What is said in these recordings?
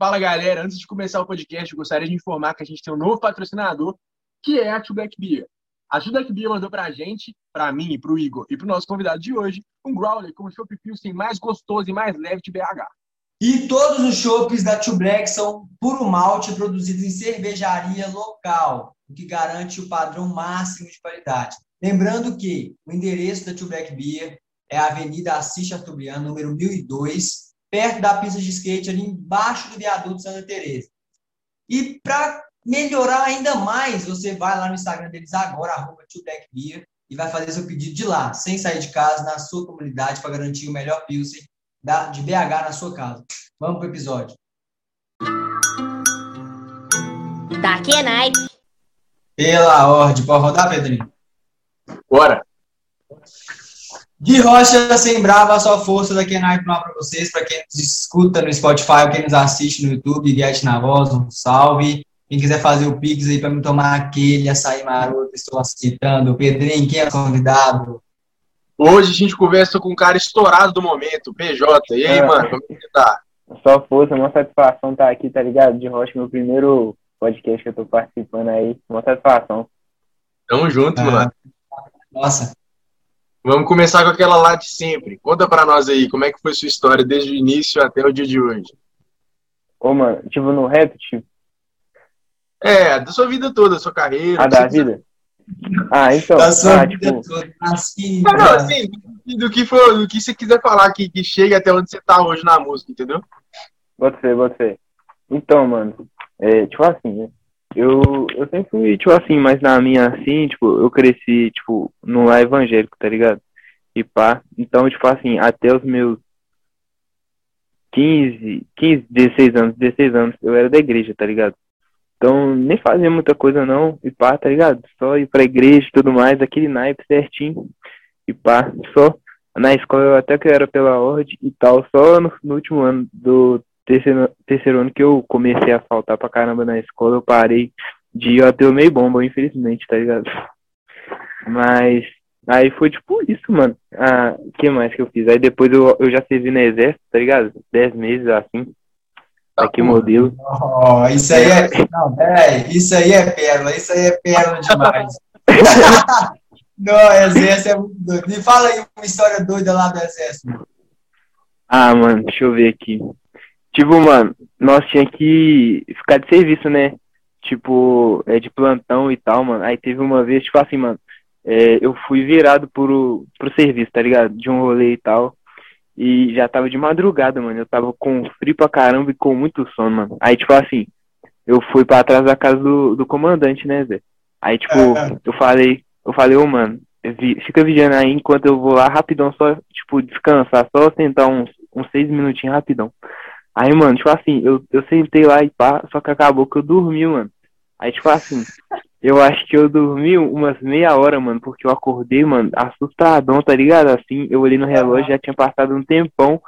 Fala galera, antes de começar o podcast, gostaria de informar que a gente tem um novo patrocinador, que é a Two Beer. A Two Black Beer mandou pra gente, pra mim, pro Igor e pro nosso convidado de hoje, um growler com o chopp pilsen mais gostoso e mais leve de BH. E todos os chopps da Two são puro malte produzidos em cervejaria local, o que garante o padrão máximo de qualidade. Lembrando que o endereço da Two Beer é a Avenida Assis Chateaubriand, número 1002, perto da pista de skate, ali embaixo do viaduto Santa Teresa. E para melhorar ainda mais, você vai lá no Instagram deles agora, arroba Beer, e vai fazer seu pedido de lá, sem sair de casa, na sua comunidade, para garantir o melhor Pilsen da, de BH na sua casa. Vamos para o episódio. Daqui é night. Pela ordem. Pode rodar, Pedrinho? Bora! De Rocha Sem Brava, só força da Kenai para vocês, para quem nos escuta no Spotify, quem nos assiste no YouTube, Guete na voz, um salve. Quem quiser fazer o Pix aí para me tomar aquele açaí maroto, estou aceitando. Pedrinho, quem é convidado? Hoje a gente conversa com um cara estourado do momento, PJ. E aí, é. mano, como é que tá? Só força, uma satisfação estar tá aqui, tá ligado? De Rocha, meu primeiro podcast que eu tô participando aí. Uma satisfação. Tamo junto, ah. mano. Nossa, Vamos começar com aquela lá de sempre. Conta pra nós aí, como é que foi sua história desde o início até o dia de hoje? Ô, mano, tipo, no rap, tipo... É, da sua vida toda, da sua carreira. Ah, da vida? Ah, então. Da sua ah, vida tipo... toda. Assim, Não, não, assim, do que, for, do que você quiser falar que, que chegue até onde você tá hoje na música, entendeu? Bota fé, bota fé. Então, mano, é, tipo assim, né? Eu, eu sempre fui, tipo assim, mas na minha, assim, tipo, eu cresci, tipo, no lar evangélico, tá ligado? E pá. Então, tipo assim, até os meus 15, 15, 16 anos, 16 anos, eu era da igreja, tá ligado? Então, nem fazia muita coisa não, e pá, tá ligado? Só ir pra igreja e tudo mais, aquele naipe certinho, e pá, só. Na escola eu até que era pela ordem e tal, só no, no último ano do terceiro, terceiro ano que eu comecei a faltar pra caramba na escola, eu parei de ir até o meio bomba, infelizmente, tá ligado? Mas aí foi tipo isso, mano. Ah, que mais que eu fiz? Aí depois eu, eu já servi no exército, tá ligado? Dez meses assim. Tá que modelo. Oh, isso aí é. Não, peraí, isso aí é pérola, isso aí é pérola demais. Não, exército é muito doido. Me fala aí uma história doida lá do exército. Ah, mano, deixa eu ver aqui. Tipo, mano, nós tinha que ficar de serviço, né? Tipo, é de plantão e tal, mano. Aí teve uma vez, tipo assim, mano, é, eu fui virado pro, pro serviço, tá ligado? De um rolê e tal. E já tava de madrugada, mano. Eu tava com frio pra caramba e com muito sono, mano. Aí, tipo assim, eu fui pra trás da casa do, do comandante, né, Zé? Aí, tipo, É. eu falei, eu falei, ô, mano, vi- fica vigiando aí enquanto eu vou lá rapidão, só, tipo, descansar, só sentar uns, uns seis minutinhos rapidão. Aí, mano, tipo assim, eu, eu sentei lá e pá, só que acabou que eu dormi, mano. Aí, tipo assim, eu acho que eu dormi umas meia hora, mano, porque eu acordei, mano, assustadão, tá ligado? Assim, eu olhei no relógio, já tinha passado um tempão.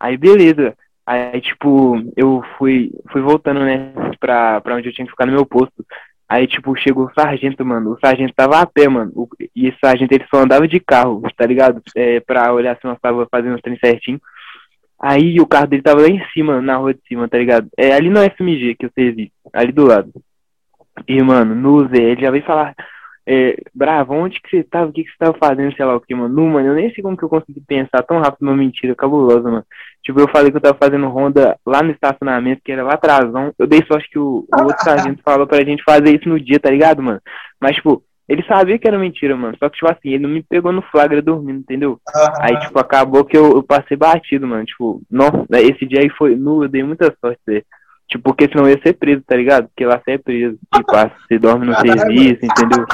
Aí, beleza. Aí, tipo, eu fui, fui voltando, né, pra, pra onde eu tinha que ficar no meu posto. Aí, tipo, chegou o sargento, mano. O sargento tava a pé, mano. O- e esse sargento, ele só andava de carro, tá ligado? É, pra olhar se nós tava fazendo os trem certinho. Aí o carro dele tava lá em cima, na rua de cima, tá ligado? É ali no FMG que eu servi, ali do lado. E, mano, no Zé, ele já veio falar, é, Bravo, onde que você tava? O que que você tava fazendo, sei lá o que, mano? Nu, mano, eu nem sei como que eu consegui pensar tão rápido numa mentira cabulosa, mano. Tipo, eu falei que eu tava fazendo ronda lá no estacionamento, que era lá atrasão. Eu dei sorte que o, o outro sargento falou pra gente fazer isso no dia, tá ligado, mano? Mas, tipo, ele sabia que era mentira, mano. Só que, tipo assim, ele não me pegou no flagra dormindo, entendeu? Aí, tipo, acabou que eu, eu passei batido, mano. Tipo, nossa, esse dia aí foi nu, eu dei muita sorte. Zé. Tipo, porque senão eu ia ser preso, tá ligado? Porque lá você é preso. Tipo, ah, você dorme no serviço, entendeu?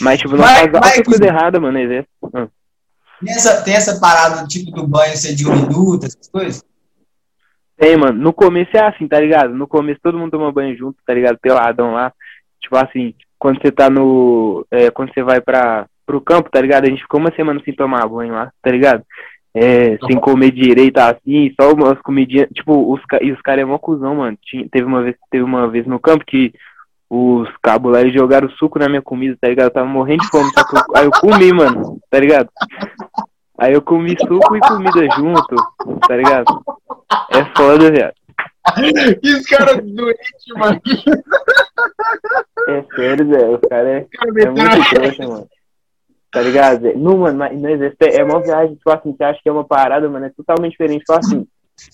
Mas, tipo, não Mas- faz mas- coisa errada, mano, no exército. Ah. Tem essa, tem essa parada tipo do banho ser de um minuto, essas coisas? Tem, mano. No começo é assim, tá ligado? No começo todo mundo toma banho junto, tá ligado? Peladão lá. Tipo assim, quando você tá no. é, quando você vai pra, pro campo, tá ligado? A gente ficou uma semana sem tomar banho lá, tá ligado? É, sem comer direito assim, só umas comidinhas. Tipo, os, e os caras é mó cuzão, mano. Tinha, teve, uma vez, teve uma vez no campo que os cabos lá eles jogaram suco na minha comida, tá ligado? Eu tava morrendo de fome, só que eu, aí eu comi, mano, tá ligado? Aí eu comi suco e comida junto, tá ligado? É foda, viado. Esse cara doente, mano. É sério, Zé. Os caras é, Cara, é muito trouxa, mano. Tá ligado? Não, mano, mas exército é uma viagem, tipo assim, você acha que é uma parada, mano, é totalmente diferente. Tipo assim,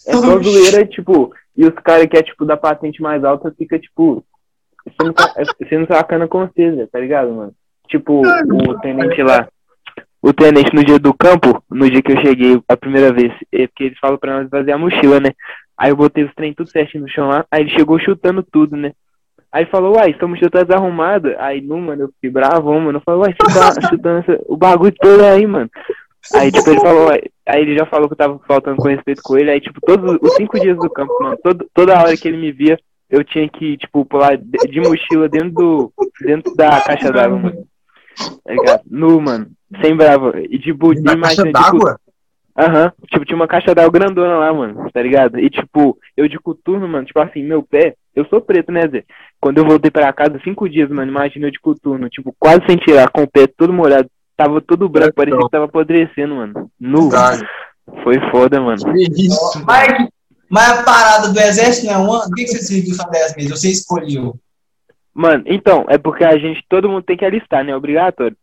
é só zoeira, tipo, e os caras que é, tipo, da patente mais alta fica, tipo, sendo, sendo sacana com Zé, tá ligado, mano? Tipo, o tenente lá. O tenente no dia do campo, no dia que eu cheguei a primeira vez, é porque eles falam pra nós fazer a mochila, né? Aí eu botei os trem tudo certinho no chão lá, aí ele chegou chutando tudo, né? Aí falou, uai, sua mochila tá desarrumada. Aí, não, mano, eu fiquei bravo, mano. Eu falei, uai, você tá chutando essa- o bagulho todo aí, mano. Aí, tipo, ele falou, uai, aí ele já falou que eu tava faltando com respeito com ele. Aí, tipo, todos os cinco dias do campo, mano, todo, toda hora que ele me via, eu tinha que, tipo, pular de, mochila dentro do, dentro da caixa d'água, mano. Tá ligado? Nu, mano. Sem bravo. E de bu- Na Aham, tipo, tinha uma caixa d'água grandona lá, mano, tá ligado? E, tipo, eu de coturno, mano, tipo assim, meu pé, eu sou preto, né, Zé? Quando eu voltei pra casa, cinco dias, mano, imagina eu de coturno, tipo, quase sem tirar, com o pé todo molhado, tava todo branco, parecia que tava apodrecendo, mano. Nu, Cara, foi foda, mano. que isso, mano. Mas, mas a parada do exército não é um ano? Por que, que você serviu só 10 meses? Você escolheu. Mano, então, é porque a gente, todo mundo tem que alistar, né? Obrigatório.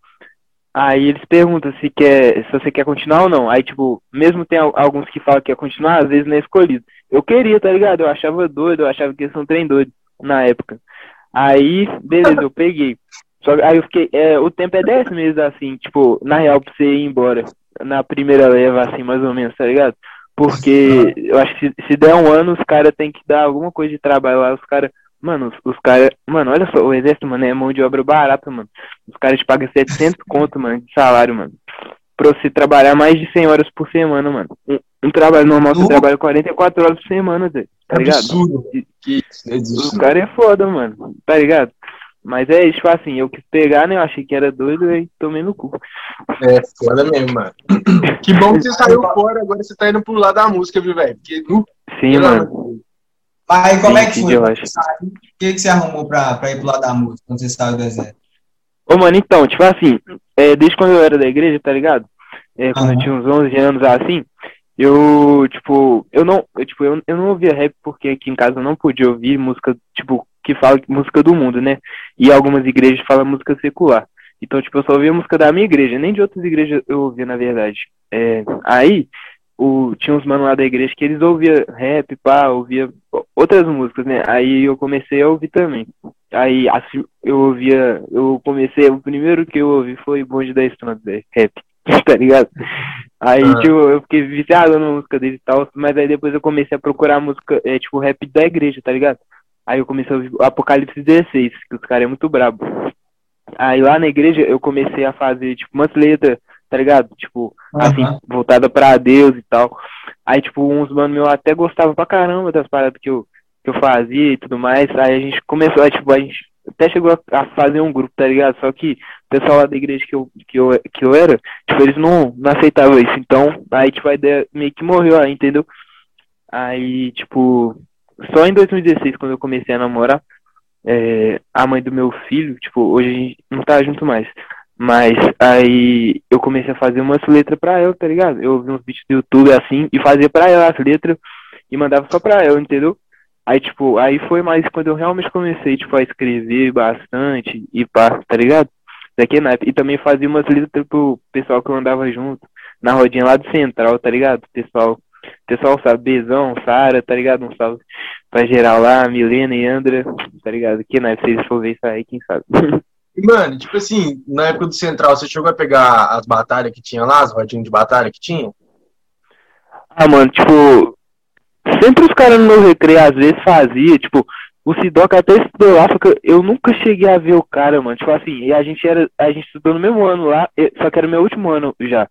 Aí eles perguntam se quer, se você quer continuar ou não. Aí, tipo, mesmo tem al- alguns que falam que quer continuar, às vezes não é escolhido. Eu queria, tá ligado? Eu achava doido, eu achava que eles são trem doido na época. Aí, beleza, eu peguei. Só aí eu fiquei, é, o tempo é 10 meses, assim, tipo, na real, pra você ir embora. Na primeira leva, assim, mais ou menos, tá ligado? Porque eu acho que se, se der um ano, os caras têm que dar alguma coisa de trabalho lá, os caras. Mano, os, os caras. Mano, olha só, o exército, mano, é mão de obra barata, mano. Os caras te pagam 700 conto, mano, de salário, mano. Pra você trabalhar mais de 100 horas por semana, mano. Um, um trabalho normal, você Nu. trabalha 44 horas por semana, tá ligado? Absurdo. Que isso, existe. Os caras é foda, mano, tá ligado? Mas é, tipo assim, eu quis pegar, né? Eu achei que era doido e tomei no cu. É foda mesmo, mano. Que bom que você saiu fora, agora você tá indo pro lado da música, viu, velho? Porque, nu, Sim, mano. Deus. Mas como Sim, é que foi? eu? O que, que você arrumou pra, pra ir pro lado da música quando você saiu do exército? Ô, mano, então, tipo assim, é, desde quando eu era da igreja, tá ligado? É, quando eu Aham. tinha uns 11 anos, assim, eu, tipo, eu não, eu, tipo, eu, eu não ouvia rap porque aqui em casa eu não podia ouvir música, tipo, que fala música do mundo, né? E algumas igrejas falam música secular. Então, tipo, eu só ouvia música da minha igreja, nem de outras igrejas eu ouvia, na verdade. É, aí, o, tinha uns manos lá da igreja que eles ouviam rap, pá, ouvia outras músicas, né? Aí eu comecei a ouvir também. Aí assim, eu ouvia, eu comecei, o primeiro que eu ouvi foi Bonde da Estrada, rap, tá ligado? Aí, Ah. tipo, eu fiquei viciado na música deles e tal, mas aí depois eu comecei a procurar música, é, tipo, rap da igreja, tá ligado? Aí eu comecei a ouvir Apocalipse 16, que os caras é muito brabo. Aí lá na igreja eu comecei a fazer, tipo, umas letras, tá ligado? Tipo, assim, Aham. voltada pra Deus e tal. Aí, tipo, uns mano meu até gostava pra caramba das paradas que eu, que eu fazia e tudo mais. Aí a gente começou, aí, tipo, a gente até chegou a, a fazer um grupo, tá ligado? Só que o pessoal lá da igreja que eu, que eu, que eu era, tipo, eles não, não aceitavam isso. Então, aí, tipo, a ideia meio que morreu aí, entendeu? Aí, tipo, só em 2016, quando eu comecei a namorar, é, a mãe do meu filho, tipo, hoje a gente não tá junto mais. Mas aí eu comecei a fazer umas letras pra ela, tá ligado? Eu ouvi uns vídeos do YouTube assim e fazia pra ela as letras e mandava só pra ela, entendeu? Aí, tipo, aí foi mais quando eu realmente comecei, tipo, a escrever bastante e pá, tá ligado? Daqui na. E também fazia umas letras pro pessoal que eu andava junto, na rodinha lá do Central, tá ligado? Pessoal, pessoal sabe, Bezão, Sara, tá ligado? Um salve pra geral lá, Milena e Andra, tá ligado? Aqui na eles for ver isso aí, quem sabe? Mano, tipo assim, na época do Central, você chegou a pegar as batalhas que tinha lá, as rodinhas de batalha que tinha? Ah, mano, tipo, sempre os caras no meu recreio às vezes fazia, tipo, o Sidoca até estudou lá, só que eu nunca cheguei a ver o cara, mano. Tipo assim, e a gente era, a gente estudou no mesmo ano lá, só que era meu último ano já.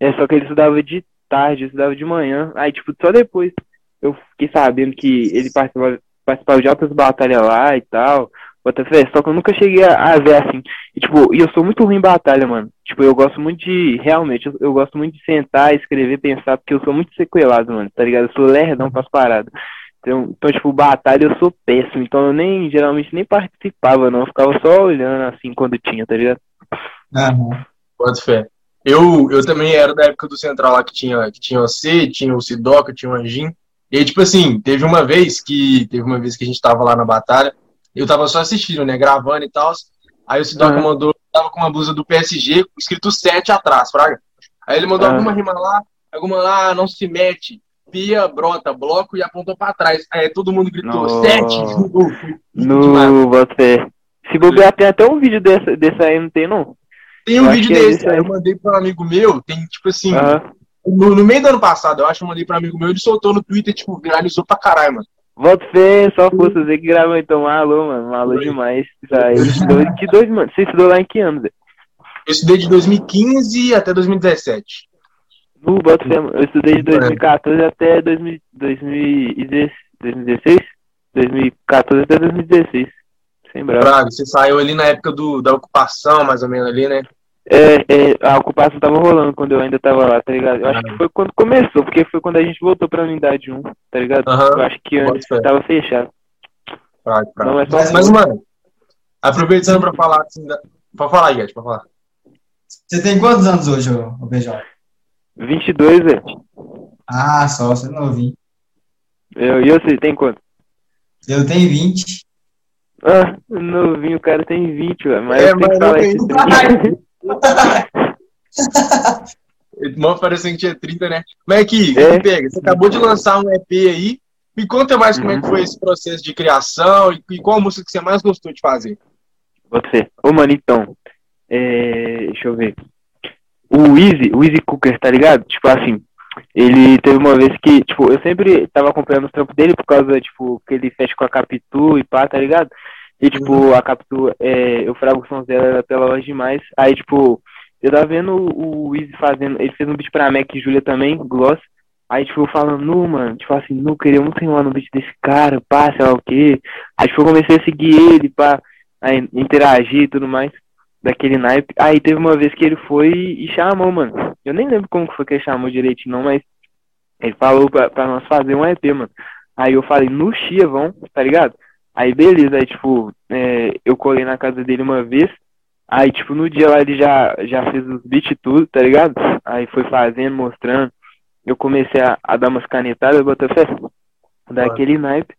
É, só que ele estudava de tarde, eu estudava de manhã. Aí, tipo, só depois eu fiquei sabendo que ele participava, participava de altas batalhas lá e tal. Bota fé, só que eu nunca cheguei a, a ver assim. E, tipo, e eu sou muito ruim em batalha, mano. Tipo, eu gosto muito de. Realmente, eu, eu gosto muito de sentar, escrever, pensar, porque eu sou muito sequelado, mano, tá ligado? Eu sou lerdão pras paradas. Então, então, tipo, batalha eu sou péssimo. Então eu nem, geralmente, nem participava, não. Eu ficava só olhando assim quando tinha, tá ligado? Aham. Pode fé. Eu, eu também era da época do Central lá que tinha, que tinha você, tinha o Sidoca, tinha o Anjin. E tipo assim, teve uma vez que. Teve uma vez que a gente tava lá na batalha. Eu tava só assistindo, né? Gravando e tal. Aí o Sidoca Uhum. mandou, tava com uma blusa do PSG, escrito 7 atrás, fraga. Aí ele mandou Ah. alguma rima lá, alguma lá, não se mete. Pia, brota, bloco e apontou pra trás. Aí todo mundo gritou, Nossa. 7! No você. Se bobear, tem até um vídeo dessa, dessa aí, não tem não? Tem um Eu vídeo é desse, isso aí. eu mandei pra um amigo meu, tem tipo assim, Aham. no, no meio do ano passado, eu acho que eu mandei pra um amigo meu, ele soltou no Twitter, tipo, viralizou pra caralho, mano. Volta fé, só força, você que gravou então, alô, mano, alô demais. Aí, dois- que dois, mano, você estudou lá em que ano, Zé? Eu estudei de 2015 até 2017. No Bota fé, mano, eu estudei de 2014 até 2000 2016, 2014 até 2016, sem bravo. Braga, você saiu ali na época do, da ocupação, mais ou menos ali, né? É, é, a ocupação tava rolando quando eu ainda tava lá, tá ligado? Eu acho que foi quando começou, porque foi quando a gente voltou pra unidade 1, tá ligado? Aham. Eu acho que antes tava fechado. Braga, Braga. Não, é só Mas- Mas, mano, aproveitando pra falar assim, da... pode falar, Guedes, pode falar. Você tem quantos anos hoje, ô, ô Beijão? 22, velho. Ah, só, você é novinho. Eu, e você, tem quanto? Eu tenho 20. Ah, novinho, o cara tem 20, velho. Mas É, eu tenho que mas falar esse tenho- trem. Irmão parecendo que tinha 30, né? Aqui, É. me pega, você acabou de lançar um EP aí. Me conta mais como é que Uhum. foi esse processo de criação e, e qual música que você mais gostou de fazer. Você. Ô, mano, então. É, deixa eu ver. O Easy, o Easy Cooker, tá ligado? Tipo assim, ele teve uma vez que, tipo, eu sempre tava acompanhando os trampos dele por causa, tipo, que ele fecha com a Capitu e pá, tá ligado? E, tipo, a Capitu, é, eu frago o som dela pela loja demais. Aí, tipo, eu tava vendo o o fazendo, ele fez um beat pra Mac e Julia também, Gloss. Aí, tipo, eu falando, nu, mano, tipo assim, nu, queria muito ir lá no beat desse cara, pá, sei lá o quê. Aí, tipo, eu comecei a seguir ele, pá, aí, interagir e tudo mais, daquele naipe. Aí teve uma vez que ele foi e chamou, mano. Eu nem lembro como que foi que ele chamou direitinho, não, mas ele falou pra, pra nós fazer um EP, mano. Aí eu falei, no Chia, vão, tá ligado? Aí beleza, aí tipo, é, eu colei na casa dele uma vez. Aí, tipo, no dia lá ele já, já fez os beats e tudo, tá ligado? Aí foi fazendo, mostrando. Eu comecei a, a dar umas canetadas, botar fé, daquele naipe.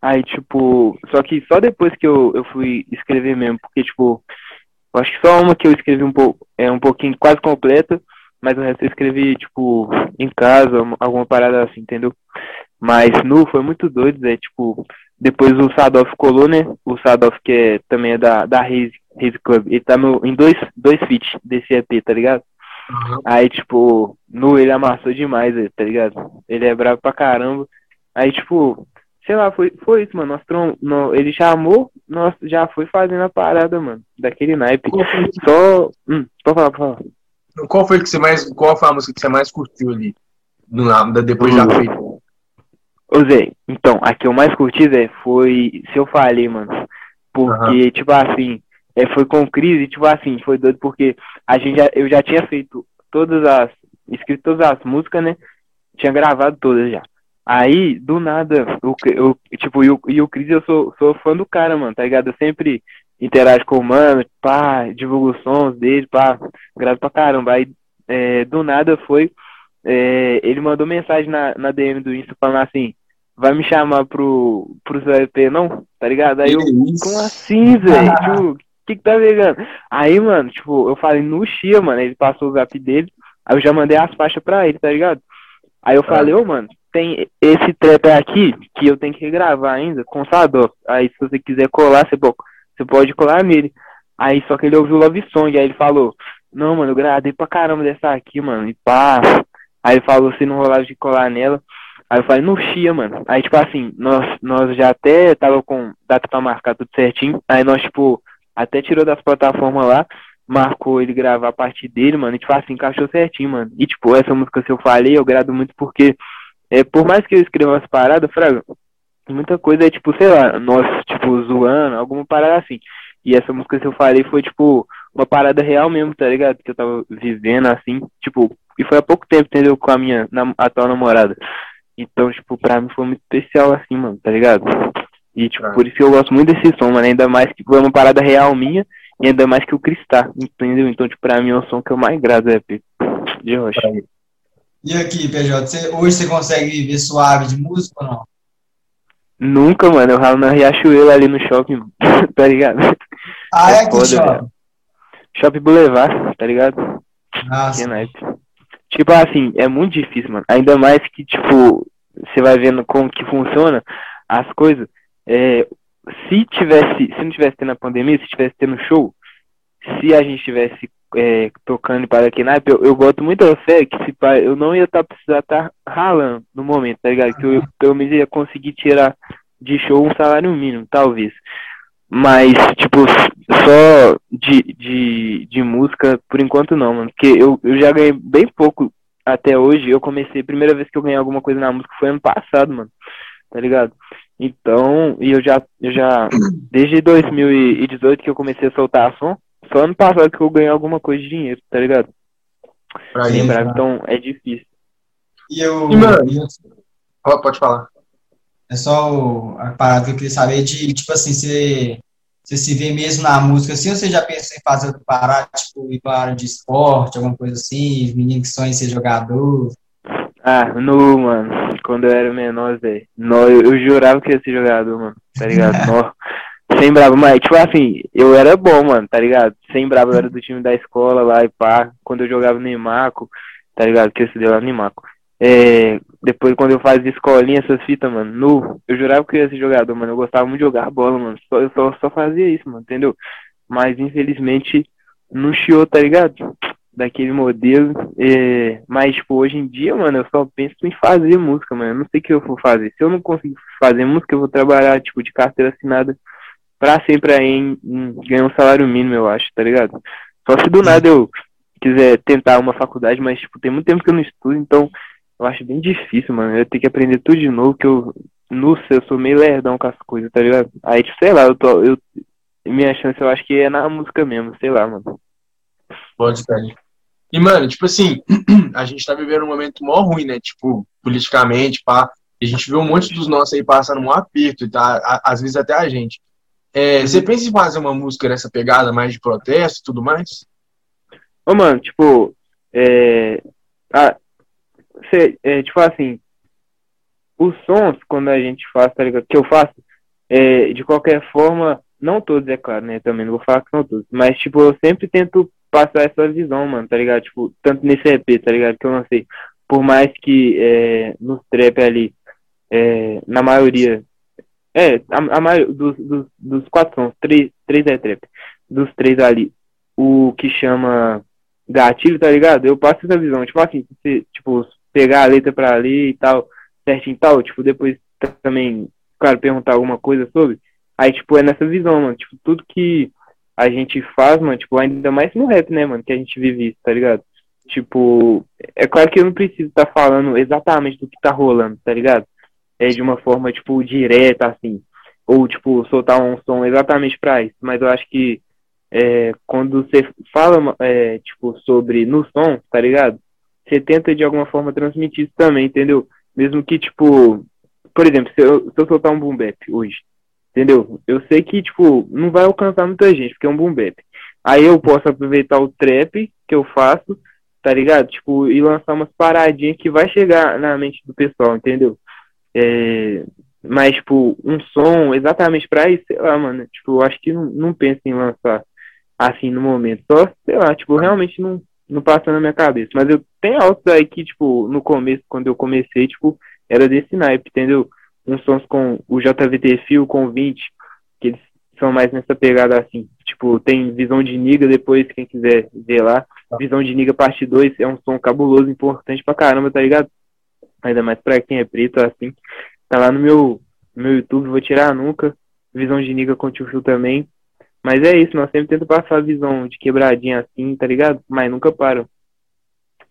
Aí, tipo, só que só depois que eu, eu fui escrever mesmo, porque, tipo, eu acho que só uma que eu escrevi um pouco, é um pouquinho quase completa, mas o resto eu escrevi, tipo, em casa, uma- alguma parada assim, entendeu? Mas nu foi muito doido, Zé, tipo, depois o Sadoff colou, né? O Sadoff, que é, também é da, da Raze Club, ele tá no, em dois, dois feats desse EP, tá ligado? Aí, tipo, nu ele amassou demais, tá ligado? Ele é bravo pra caramba. Aí, tipo, sei lá, foi, foi isso, mano. Nós trom... no- ele chamou, nós já foi fazendo a parada, mano, daquele naipe. Só. Hum, pode falar, pode falar. qual foi que você mais, qual foi a música que você mais curtiu ali? Nada, depois já Hum. feito. Ô Zé, então, a que eu mais curti, Zé, foi Se Eu Falei, mano. Porque, tipo assim, é, foi com crise, tipo assim, foi doido porque a gente já, eu já tinha feito todas as. escrito todas as músicas, né? Tinha gravado todas já. Aí, do nada, o, tipo, e o, e o Cris, eu sou, sou fã do cara, mano, tá ligado? Eu sempre interajo com o mano, pá, divulgo os sons dele, pá, gravo pra caramba. Aí, é, do nada foi, é, ele mandou mensagem na, na DM do Insta falando assim, vai me chamar pro, pro seu EP, não? Tá ligado? Aí eu, como assim, velho? Tipo, o que que tá pegando? Aí, mano, tipo, eu falei no Chia, mano, ele passou o zap dele, aí eu já mandei as faixas pra ele, tá ligado? Aí eu falei, ô, mano, tem esse trap aqui que eu tenho que gravar ainda com o. Aí se você quiser colar, você, po- você pode colar nele. Aí só que ele ouviu Love Song, aí ele falou, não, mano, eu gravei pra caramba dessa aqui, mano, e pá. Aí ele falou se não rolava de colar nela. Aí eu falei, no Chia, mano. Aí, tipo assim, nós, nós já até tava com data pra marcar tudo certinho. Aí nós, tipo, até tirou das plataformas lá, marcou ele gravar a parte dele, mano, e tipo assim, encaixou certinho, mano. E tipo, essa música se eu falei, eu grado muito porque, é, por mais que eu escreva umas paradas, Fraga, muita coisa é tipo, sei lá, nós, tipo, zoando, alguma parada assim. E essa música se eu falei foi, tipo, uma parada real mesmo, tá ligado? Que eu tava vivendo assim, tipo, e foi há pouco tempo, entendeu? Com a minha nam- atual namorada. Então, tipo, pra mim foi muito especial assim, mano, tá ligado? E, tipo, Ah. por isso que eu gosto muito desse som, mano. Ainda mais que foi uma parada real minha, e ainda mais que o Cris tá, entendeu? Então, tipo, pra mim é o som que eu mais grado, é. De rocha. E aqui, PJ, você, hoje você consegue viver suave de música ou não? Nunca, mano. Eu ralo na Riachuelo ali no shopping, tá ligado? Ah, é, É que shopping? Shopping Boulevard, tá ligado? Nossa, Que. Tipo assim, é muito difícil, mano. Ainda mais que, tipo, você vai vendo como que funciona as coisas. É, se tivesse, se não tivesse tendo a pandemia, se tivesse tendo show, se a gente tivesse é, tocando para aqui naipe, eu, eu boto muita fé que se eu não ia tá, precisar estar ralando no momento, tá ligado? Que eu pelo menos ia conseguir tirar de show um salário mínimo, talvez. Mas, tipo, só de, de, de música, por enquanto não, mano. Porque eu, eu já ganhei bem pouco até hoje. Eu comecei, a primeira vez que eu ganhei alguma coisa na música foi ano passado, mano. Tá ligado? Então, e eu já, eu já, desde 2018 que eu comecei a soltar som, só ano passado que eu ganhei alguma coisa de dinheiro, tá ligado? Pra. Lembrar, então é difícil. E eu, E, mano? e Pode falar. É só o- a parada que eu queria saber de, tipo assim, você, você se vê mesmo na música assim, ou você já pensou em fazer outra parada, tipo, ir para área de esporte, alguma coisa assim, os meninos que sonham em ser jogador? Ah, no, mano, quando eu era menor, velho. Eu, eu jurava que ia ser jogador, mano, tá ligado? Nó. Sem bravo, mas, tipo assim, eu era bom, mano, tá ligado? Sem bravo, eu era do time da escola lá e pá. Quando eu jogava no Imaco, tá ligado? Que eu estudei lá no Imaco. É, depois, quando eu fazia escolinha, essas fitas, mano, no, eu jurava que eu ia ser jogador, mano. Eu gostava muito de jogar bola, mano. Só, eu só, só fazia isso, mano, entendeu? Mas, infelizmente, não chiou, tá ligado? Daquele modelo. É, mas, tipo, hoje em dia, mano, eu só penso em fazer música, mano. Eu não sei o que eu vou fazer. Se eu não conseguir fazer música, eu vou trabalhar, tipo, de carteira assinada pra sempre aí em, em ganhar um salário mínimo, eu acho, tá ligado? Só se do nada eu quiser tentar uma faculdade, mas, tipo, tem muito tempo que eu não estudo, então eu acho bem difícil, mano. Eu tenho que aprender tudo de novo, que eu, no eu sou meio lerdão com as coisas, tá ligado? Aí, tipo, sei lá, eu tô, eu, minha chance eu acho que é na música mesmo, sei lá, mano. Pode ser. E, mano, tipo assim, a gente tá vivendo um momento mó ruim, né? Tipo, politicamente, pá. E a gente vê um monte dos nossos aí passando um aperto, e tá? Às vezes até a gente. É, você pensa em fazer uma música nessa pegada mais de protesto e tudo mais? Ô, mano, tipo, é. Cê, é, tipo assim, os sons, quando a gente faz, tá ligado? Que eu faço, é, de qualquer forma, não todos, é claro, né? Também não vou falar que são todos, mas, tipo, eu sempre tento passar essa visão, mano, tá ligado? Tipo, tanto nesse EP, tá ligado? Que eu lancei. Por mais que é, nos trap ali, é, na maioria, é, a, a maioria dos, dos, dos quatro sons, três, três é trap, dos três ali, o que chama gatilho, tá ligado? Eu passo essa visão, tipo assim, você, tipo, pegar a letra pra ler e tal, certinho e tal, tipo, depois também, claro, perguntar alguma coisa sobre, aí, tipo, é nessa visão, mano, tipo, tudo que a gente faz, mano, tipo, ainda mais no rap, né, mano, que a gente vive isso, tá ligado? Tipo, é claro que eu não preciso estar falando exatamente do que tá rolando, tá ligado? É de uma forma, tipo, direta, assim, ou, tipo, soltar um som exatamente pra isso, mas eu acho que é, quando você fala, é, tipo, sobre no som, tá ligado? Você tenta de alguma forma transmitir isso também, entendeu? Mesmo que, tipo, por exemplo, se eu, se eu soltar um boom bap hoje, entendeu? Eu sei que, tipo, não vai alcançar muita gente, porque é um boom bap. Aí eu posso aproveitar o trap que eu faço, tá ligado? Tipo, e lançar umas paradinhas que vai chegar na mente do pessoal, entendeu? É, mas, tipo, um som exatamente pra isso, sei lá, mano. Tipo, eu acho que não, não penso em lançar assim no momento. Só, sei lá, tipo, realmente não, não passa na minha cabeça. Mas eu tenho altos aí que, tipo, no começo, quando eu comecei, tipo, era desse naipe, entendeu? Uns sons com o JVT Fio, com 20, que eles são mais nessa pegada assim. Tipo, tem Visão de Niga depois, quem quiser ver lá. Visão de Niga parte 2 é um som cabuloso, importante pra caramba, tá ligado? Ainda mais pra quem é preto, assim. Tá lá no meu, no meu YouTube, vou tirar nunca. Visão de Niga com Tio Phil também. Mas é isso, nós sempre tentamos passar a visão de quebradinha assim, tá ligado? Mas nunca param.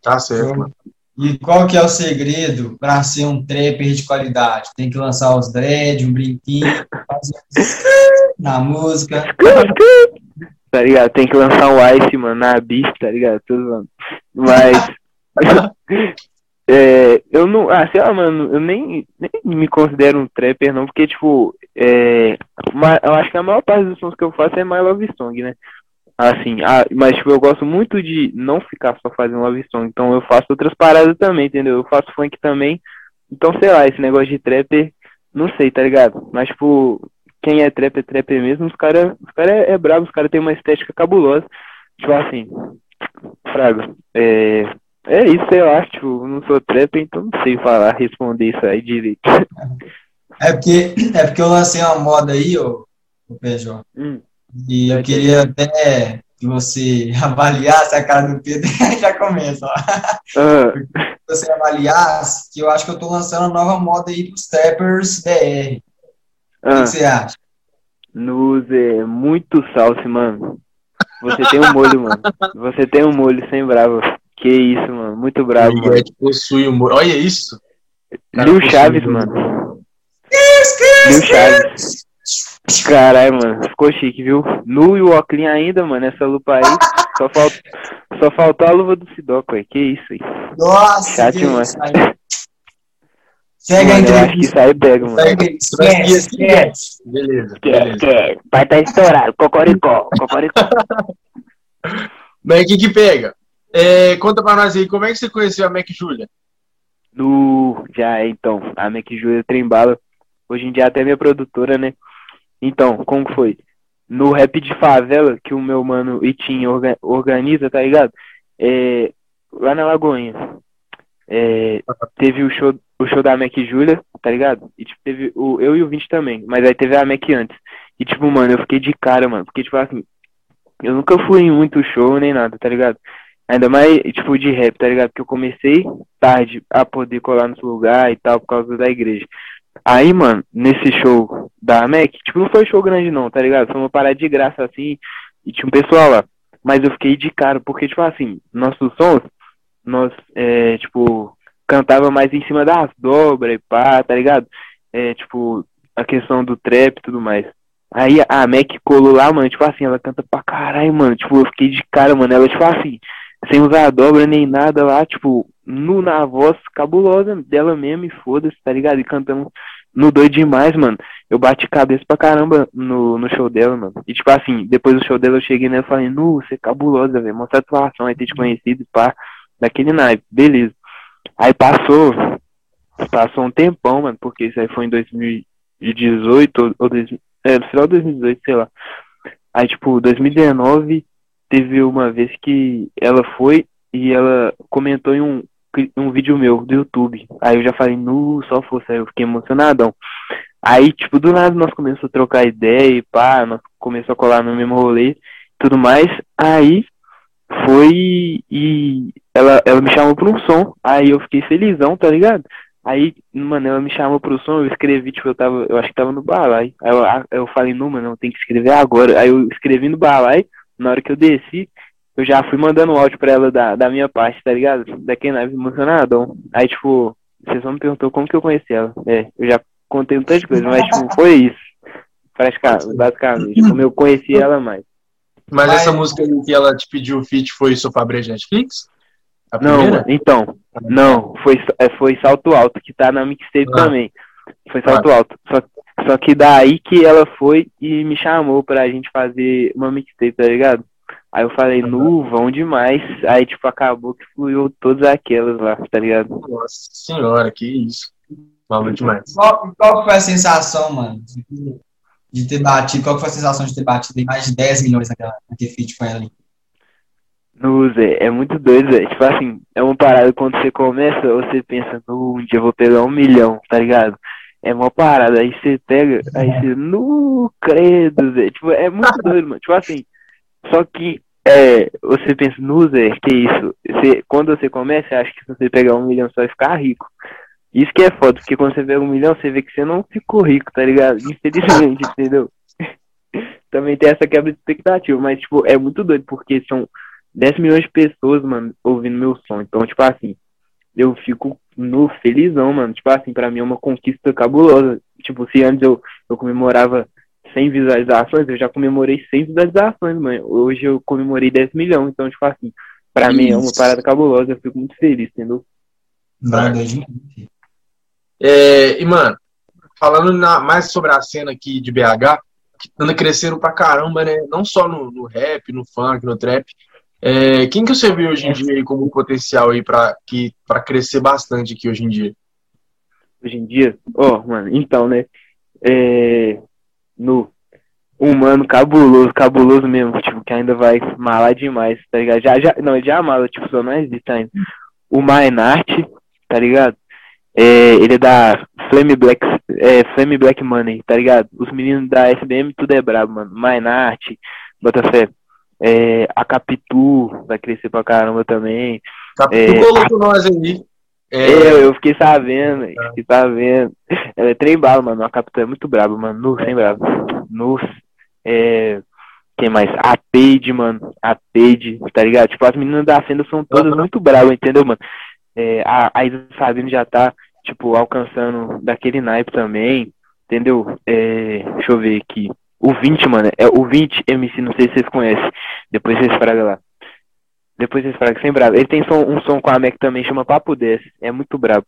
Tá certo, mano. E qual que é o segredo para ser um trapper de qualidade? Tem que lançar os dread, um brinquinho, fazer na música. Tá ligado? Tem que lançar um Ice, mano, na Beast, tá ligado? Tô zoando. Mas. é, eu não. Ah, sei lá, mano, eu nem, nem me considero um trapper, não, porque, tipo, é, uma- eu acho que a maior parte dos sons que eu faço é My Love Song, né? Assim, ah, mas tipo, eu gosto muito de não ficar só fazendo love song, então eu faço outras paradas também, entendeu? Eu faço funk também. Então, sei lá, esse negócio de trapper, não sei, tá ligado? Mas, tipo, quem é trapper, trapper mesmo, os caras os cara é, é brabo, os caras têm uma estética cabulosa. Tipo assim, Fraga, é, é isso, eu acho, tipo, não sou trapper, então não sei falar, responder isso aí direito. É porque, é porque eu lancei uma moda aí, ô, ô PJ, Hum, e eu queria até que você avaliasse a cara do Pedro, já começa, ó. Que você avaliasse, que eu acho que eu tô lançando uma nova moda aí dos trappers BR. O que ah, que você acha? Nuz é muito salse, mano. Você tem um molho, mano. Você tem um molho sem bravo. Que isso, mano. Muito bravo, O mano. Possui humor. Olha isso. Cara, Lil Chaves, mano. Lil Chaves. Caralho, mano. Ficou chique, viu? Nu e o Oclean ainda, mano. Essa lupa aí. Só, falt... Só faltou a luva do Sidoco, aí. Que isso aí. Nossa, Chato isso aí. Segue a Mano, eu acho que entrevista. isso aí pega, mano. Segue, esquece, esquece. Beleza, beleza. vai estar estourado. Cocoricó, cocoricó. Mas o que que pega? É, conta pra nós aí, como é que você conheceu a Mac Julia? No. Já é, então. A Mac Júlia Trembala. Hoje em dia até minha produtora, né? Então, como foi? No rap de favela, que o meu mano Itin orga- organiza, tá ligado? É, lá na Lagoinha. É, teve o show, o show da Mac Júlia, tá ligado? E tipo, teve o, eu e o Vinte também, mas aí teve a Mac antes. E tipo, mano, eu fiquei de cara, mano, porque tipo assim, eu nunca fui em muito show nem nada, tá ligado? Ainda mais, tipo, de rap, tá ligado? Porque eu comecei tarde a poder colar nesse lugar e tal, por causa da igreja. Aí, mano, nesse show da Mac, tipo, não foi show grande não, tá ligado? Foi uma parada de graça assim, e tinha um pessoal lá. Mas eu fiquei de cara, porque, tipo assim, nossos sons, nós, é, tipo, cantava mais em cima das dobras e pá, tá ligado? É, tipo, a questão do trap e tudo mais. Aí a Mac colou lá, mano, tipo assim, ela canta pra caralho, mano. Tipo, eu fiquei de cara, mano. Ela, tipo assim, sem usar dobra nem nada lá, tipo, no, na voz cabulosa dela mesmo, e foda-se, tá ligado? E cantando no doido demais, mano. Eu bati cabeça pra caramba no, no show dela, mano. E tipo assim, depois do show dela eu cheguei nela e falei, nu, você é cabulosa, velho. Uma satisfação aí ter te conhecido, pá, daquele naipe, beleza. Aí passou, passou um tempão, mano, porque isso aí foi em 2018 ou, ou 2000, é, no final de 2018, sei lá. Aí, tipo, 2019 teve uma vez que ela foi e ela comentou em um, um vídeo meu do YouTube. Aí eu já falei, nu, só força, aí eu fiquei emocionadão. Aí, tipo, do nada nós começamos a trocar ideia e pá, nós começamos a colar no mesmo rolê tudo mais. Aí foi e ela, ela me chamou pra um som. Aí eu fiquei felizão, tá ligado? Aí, mano, ela me chamou pro som, eu escrevi, tipo, eu tava, eu acho que tava no balai. Aí eu, eu falei, não, mano, tenho que escrever agora. Aí eu escrevi no balai, na hora que eu desci, eu já fui mandando um áudio pra ela da, da minha parte, tá ligado? Daquele naipe emocionadão. Aí, tipo, vocês só me perguntou como que eu conheci ela. É, eu já contei um tanto de coisa, mas, tipo, foi isso. Praticamente, basicamente, como eu conheci ela mais. Mas essa música aí que ela te pediu o feat foi Sofá Breja Netflix? A Não, primeira? então, não, foi, é, foi Salto Alto, que tá na mixtape Ah. também. Foi Salto Alto. Só, só que daí que ela foi e me chamou pra gente fazer uma mixtape, tá ligado? Aí eu falei, nu, vão demais. Aí, tipo, acabou que fluiu todas aquelas lá, tá ligado? Nossa senhora, que isso. Maluco demais. Qual, qual foi a sensação, mano, de, de ter batido? Qual foi a sensação de ter batido mais de 10 milhões naquela, naquele feat com ela ali? No, Zé, é muito doido, Zé. Tipo assim, é uma parada quando você começa, você pensa, no, um dia eu vou pegar um milhão, tá ligado? É uma parada, aí você pega, aí você, no credo, Zé. Tipo, é muito doido, mano. Tipo assim, só que é, você pensa, no Zé, que isso? Você, quando você começa, você acha que se você pegar um milhão você vai ficar rico. Isso que é foda, porque quando você pega um milhão, você vê que você não ficou rico, tá ligado? Infelizmente, entendeu? Também tem essa quebra de expectativa, mas, tipo, é muito doido, porque são 10 milhões de pessoas, mano, ouvindo meu som. Então, tipo assim, eu fico no felizão, mano. Tipo assim, pra mim é uma conquista cabulosa. Tipo, se antes eu, eu comemorava 100 visualizações, eu já comemorei 100 visualizações, mano. Hoje eu comemorei 10 milhões. Então, tipo assim, pra mim é uma Isso. parada cabulosa. Eu fico muito feliz, entendeu? Demais. É, e, mano, falando na- mais sobre a cena aqui de BH, que anda crescendo pra caramba, né? Não só no, no rap, no funk, no trap. É, quem que você vê hoje em dia como potencial aí pra, que, pra crescer bastante aqui hoje em dia? Hoje em dia? Ó, oh, mano, então, né? É, no humano cabuloso, cabuloso mesmo, tipo, que ainda vai malar demais, tá ligado? Já, já, não, já mala, tipo, só não existe ainda. O Minart, tá ligado? É, ele é da Flame Black, é, Flame Black Money, tá ligado? Os meninos da SBM tudo é brabo, mano. Minart, Botafé. É, a Capitu vai crescer pra caramba também. Capitu é, colocou a... nós aí. É, é, eu fiquei sabendo, é. fiquei sabendo. Ela é trem bala, mano. A Capitu é muito brabo, mano. Nu, sem brabo. Nu, é. Quem mais? A Paige, mano. A Paige, tá ligado? Tipo, as meninas da Fenda são todas uhum. muito bravas, entendeu, mano? É, a, a Isa Sabino já tá, tipo, alcançando daquele naipe também, entendeu? É, deixa eu ver aqui. O 20, mano, é o 20 MC, não sei se vocês conhecem. Depois vocês fragam lá. Depois vocês fragam, sem bravo. Ele tem som, um som com a Mac também, chama Papo 10. É muito brabo.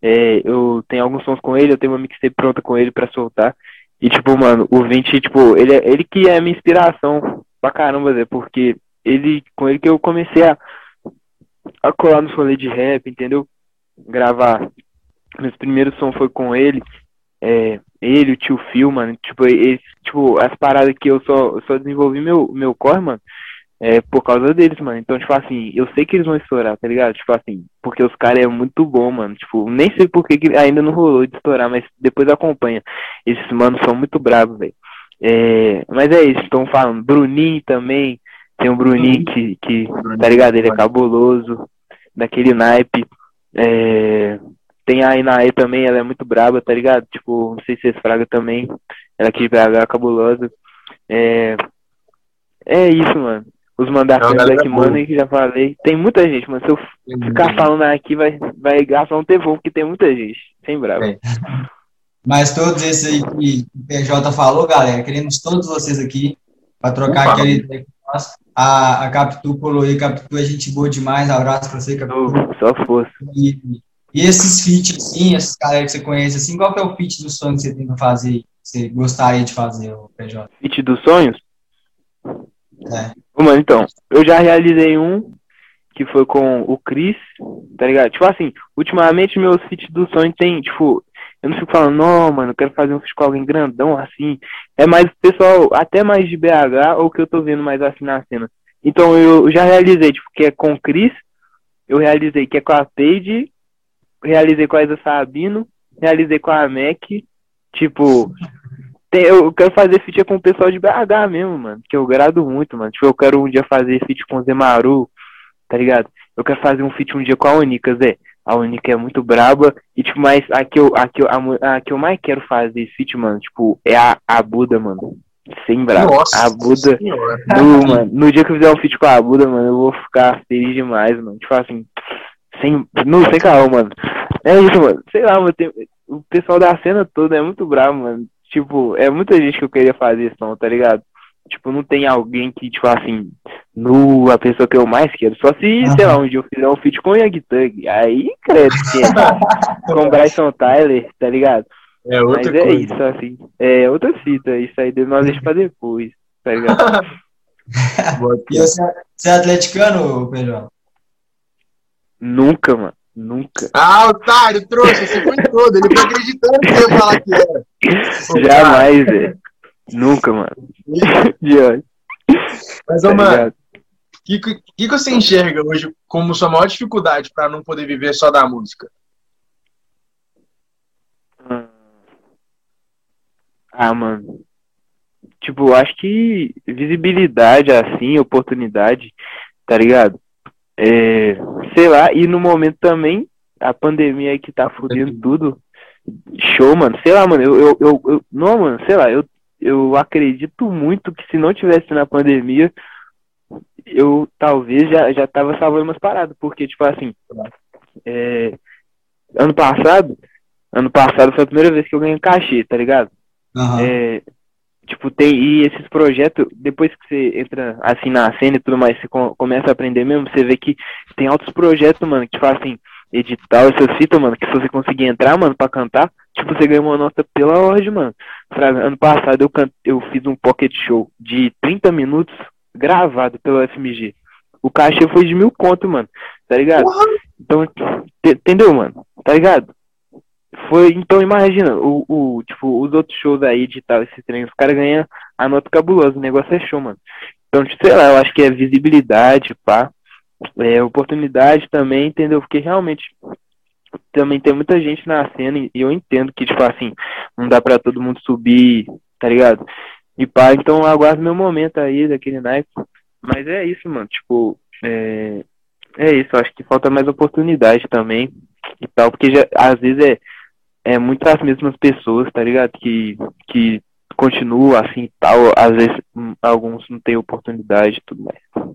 É, eu tenho alguns sons com ele, eu tenho uma mixtape pronta com ele pra soltar. E, tipo, mano, o 20, tipo, ele, é, ele que é a minha inspiração pra caramba, Zé, porque ele, com ele que eu comecei a, a colar no rolê de rap, entendeu? Gravar. Meus primeiros sons foi com ele. É, ele, o tio Phil, mano, tipo, tipo, as paradas que eu só, só desenvolvi meu, meu corre, mano, é por causa deles, mano. Então, tipo assim, eu sei que eles vão estourar, tá ligado? Tipo assim, porque os caras é muito bom, mano. Tipo, nem sei por que ainda não rolou de estourar, mas depois acompanha. Esses manos são muito bravos, velho. É, mas é isso, estão falando. Bruninho também. Tem o Bruninho que, que tá ligado? Ele é cabuloso, daquele naipe. É, tem a Inaê também, ela é muito braba, tá ligado? Tipo, não sei se vocês fraga também. Ela aqui de BH, cabulosa. É, é isso, mano. Os mandatos Black Money que já falei. Tem muita gente, mano. Se eu ficar falando aqui, vai, vai gastar um tempo, porque tem muita gente. Sem bravo. É. Mas todos esses aí que o PJ falou, galera, queremos todos vocês aqui para trocar Opa. aquele a, a Capitu Coloê, Capitu é gente boa demais, abraço pra você, Capitu. Só força. E, e esses feats, assim, esses caras que você conhece, assim, qual que é o feat dos sonhos que você tem que fazer, que você gostaria de fazer, o PJ? Feat dos sonhos? É. Mano, então, eu já realizei um que foi com o Chris, tá ligado? Tipo assim, ultimamente meus feats do sonho tem, tipo, eu não fico falando, não, mano, eu quero fazer um feat com alguém grandão, assim. É mais pessoal, até mais de BH, ou que eu tô vendo mais assim na cena. Então eu já realizei, tipo, que é com o Chris, eu realizei que é com a Paige, realizei com a Isa Sabino, realizei com a Mac, tipo, tem, eu quero fazer feat com o pessoal de BH mesmo, mano. Que eu grado muito, mano. Tipo, eu quero um dia fazer feat com o Zemaru, tá ligado? Eu quero fazer um feat um dia com a Unica, Zé. A Unica é muito braba. E, tipo, mas a que eu, a que eu, a, a que eu mais quero fazer feat, mano, tipo, é a, a Buda, mano. Sem brabo. Nossa a Buda. No, mano, no dia que eu fizer um feat com a Buda, mano, eu vou ficar feliz demais, mano. Tipo assim, sem. Não, sem carro, mano. É isso, mano. Sei lá, mano. Tem, o pessoal da cena toda é muito bravo, mano. Tipo, é muita gente que eu queria fazer som, tá ligado? Tipo, não tem alguém que, tipo assim, no, a pessoa que eu mais quero. Só se, uhum. sei lá, um dia eu fizer um feat com o Young Thug. Aí, credo que é. com Bryson Tyler, tá ligado? É outra Mas é coisa. isso, assim. É outra fita. Isso aí nós deixa pra depois, tá ligado? e você, você é atleticano, Pedro? Nunca, mano. Nunca. Ah, otário, trouxa, você foi todo. Ele foi acreditando que eu ia falar que era. Jamais, velho. Nunca, mano. De hoje. Mas, ô, tá mano, o que, que, que você enxerga hoje como sua maior dificuldade para não poder viver só da música? Ah, mano. Tipo, acho que visibilidade, assim, oportunidade, tá ligado? É, sei lá, e no momento também, a pandemia aí que tá fudendo tudo. Show, mano. Sei lá, mano. Eu, eu, eu, eu, não, mano, sei lá, eu, eu acredito muito que se não tivesse na pandemia, eu talvez já, já tava salvando umas paradas. Porque, tipo assim, é, ano passado, ano passado foi a primeira vez que eu ganhei cachê, tá ligado? Uhum. É, Tipo, tem. E esses projetos, depois que você entra assim na cena e tudo mais, você começa a aprender mesmo, você vê que tem outros projetos, mano, que assim, edital, essas fitas, mano, que se você conseguir entrar, mano, pra cantar, tipo, você ganha uma nota pela ordem, mano. Ano passado eu, can... eu fiz um pocket show de 30 minutos gravado pelo FMG. O cachê foi de mil conto, mano. Tá ligado? Então, entendeu, mano? Tá ligado? Foi, então imagina, o, o, tipo, os outros shows aí de tal, esses treinos, os caras ganham a nota cabulosa, o negócio é show, mano. Então, tipo, sei lá, eu acho que é visibilidade, pá. É, oportunidade também, entendeu? Porque realmente também tem muita gente na cena e eu entendo que, tipo assim, não dá pra todo mundo subir, tá ligado? E pá, então aguardo meu momento aí daquele naipe. Mas é isso, mano. Tipo, é, é isso. Acho que falta mais oportunidade também e tal, porque já, às vezes é, é muito as mesmas pessoas, tá ligado? Que, que continuam assim e tal. Às vezes hum, alguns não têm oportunidade e tudo mais.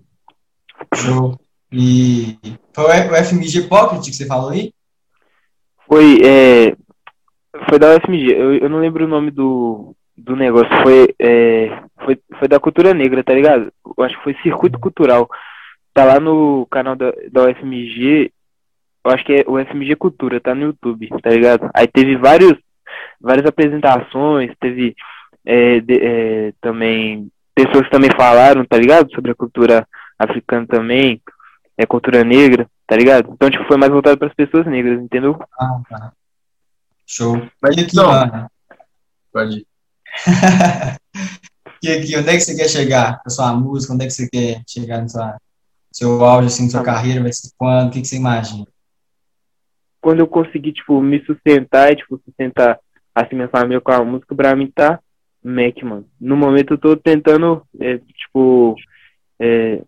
Show. E foi o FMG Pocket que você falou aí? Foi, é, foi da UFMG. Eu, eu não lembro o nome do, do negócio. Foi, é, foi, foi da cultura negra, tá ligado? Eu acho que foi Circuito Cultural. Tá lá no canal da, da UFMG. Eu acho que é o FMG Cultura, tá no YouTube, tá ligado? Aí teve vários, várias apresentações, teve é, de, é, também pessoas que também falaram, tá ligado? Sobre a cultura africana também, é cultura negra, tá ligado? Então, tipo, foi mais voltado para as pessoas negras, entendeu? Ah, tá. Show. Mas aqui, então, mano? pode ir. e aqui, onde é que você quer chegar com a sua música? Onde é que você quer chegar no seu auge, assim, sua Tá. carreira? Vai ser quando? O que, que você imagina? Quando eu conseguir, tipo, me sustentar e, tipo, sustentar, assim, minha família com a música, pra mim tá Mac, mano. No momento eu tô tentando, é, tipo, é,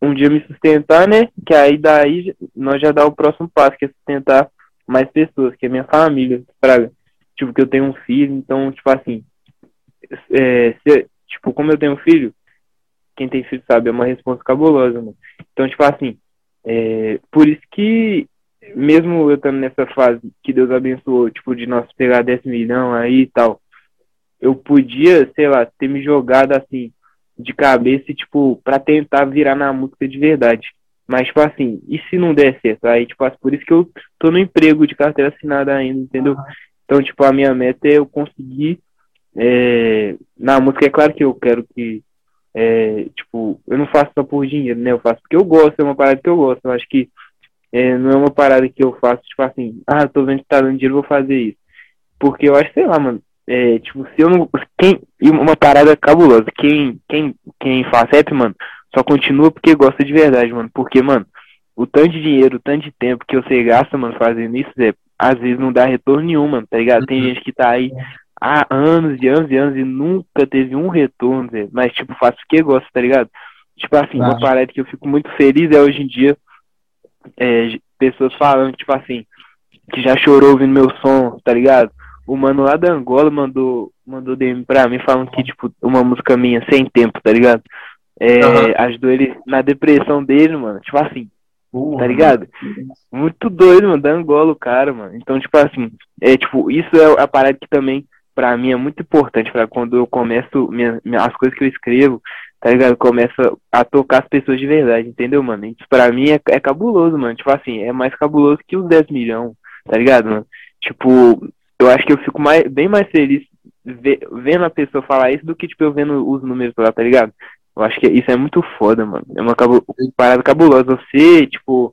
um dia me sustentar, né? Que aí daí nós já dá o próximo passo, que é sustentar mais pessoas, que é minha família, praga. Tipo, que eu tenho um filho, então, tipo assim, é, se- tipo, como eu tenho um filho, quem tem filho sabe, é uma resposta cabulosa, mano. Então, tipo assim, é, por isso que mesmo eu estando nessa fase que Deus abençoou, tipo, de nós pegar 10 milhões aí e tal, eu podia, sei lá, ter me jogado assim, de cabeça, tipo, pra tentar virar na música de verdade. Mas, tipo assim, e se não der certo? Aí, tipo, por isso que eu tô no emprego de carteira assinada ainda, entendeu? Então, tipo, a minha meta é eu conseguir. é, na música, é claro que eu quero que. é, tipo, eu não faço só por dinheiro, né? Eu faço porque eu gosto, é uma parada que eu gosto. Eu acho que é, não é uma parada que eu faço, tipo assim, ah, tô vendo que tá dando dinheiro, vou fazer isso. Porque eu acho, sei lá, mano, é, tipo, se eu não. Quem, e uma parada cabulosa, quem, quem, quem faz rap, mano, só continua porque gosta de verdade, mano. Porque, mano, o tanto de dinheiro, o tanto de tempo que você gasta, mano, fazendo isso, Zé, às vezes não dá retorno nenhum, mano, tá ligado? Tem Uhum. gente que tá aí há anos e anos e anos e nunca teve um retorno, Zé. Mas, tipo, faz porque gosta, tá ligado? Tipo assim, uma Claro. parada que eu fico muito feliz é hoje em dia é, pessoas falando, tipo assim, que já chorou ouvindo meu som, tá ligado? O mano lá da Angola mandou, mandou DM pra mim falando que, tipo, uma música minha, sem tempo, tá ligado? É, Aham. ajudou ele na depressão dele, mano. Tipo assim, Porra, tá ligado? Muito doido, mano, da Angola, o cara, mano. Então, tipo assim, é tipo, isso é a parada que também, pra mim, é muito importante pra quando eu começo minha, minha- as coisas que eu escrevo, tá ligado? Começa a tocar as pessoas de verdade, entendeu, mano? Isso pra mim é, é cabuloso, mano. Tipo assim, é mais cabuloso que os 10 milhões, tá ligado, mano? Tipo, eu acho que eu fico mais, bem mais feliz ve- vendo a pessoa falar isso do que, tipo, eu vendo os números lá, tá ligado? Eu acho que isso é muito foda, mano. É uma parada cabulosa. Você, tipo,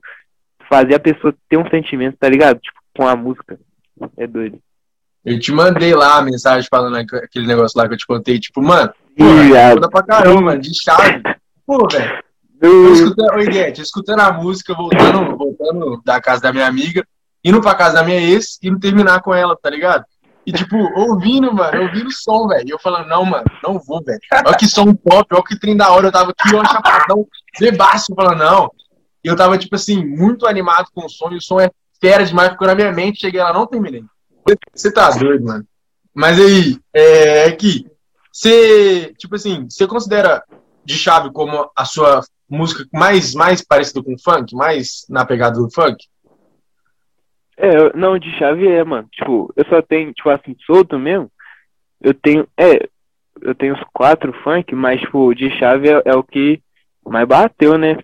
fazer a pessoa ter um sentimento, tá ligado? Tipo, com a música. É doido. Eu te mandei lá a mensagem falando aqu- aquele negócio lá que eu te contei, tipo, mano, Ih, porra, foda pra caramba, de chave. Pô, velho, eu escutando, oi, Guedes, escutando a música, voltando, voltando da casa da minha amiga, indo pra casa da minha ex, indo terminar com ela, tá ligado? E, tipo, ouvindo, mano, ouvindo o som, velho. E eu falando, não, mano, não vou, velho. Olha que som pop, olha que trem da hora. Eu tava aqui, ó, chapadão, bebaço, falando, não. E eu tava, tipo assim, muito animado com o som, e o som é fera demais, ficou na minha mente, cheguei lá, não terminei. Você tá doido, mano. Mas aí, é aqui, você, tipo assim, você considera de chave como a sua música mais, mais parecida com funk, mais na pegada do funk? É, não, de chave é, mano. Tipo, eu só tenho, tipo assim, solto mesmo. Eu tenho, é, eu tenho os quatro funk, mas, tipo, de chave é, é o que mais bateu, né?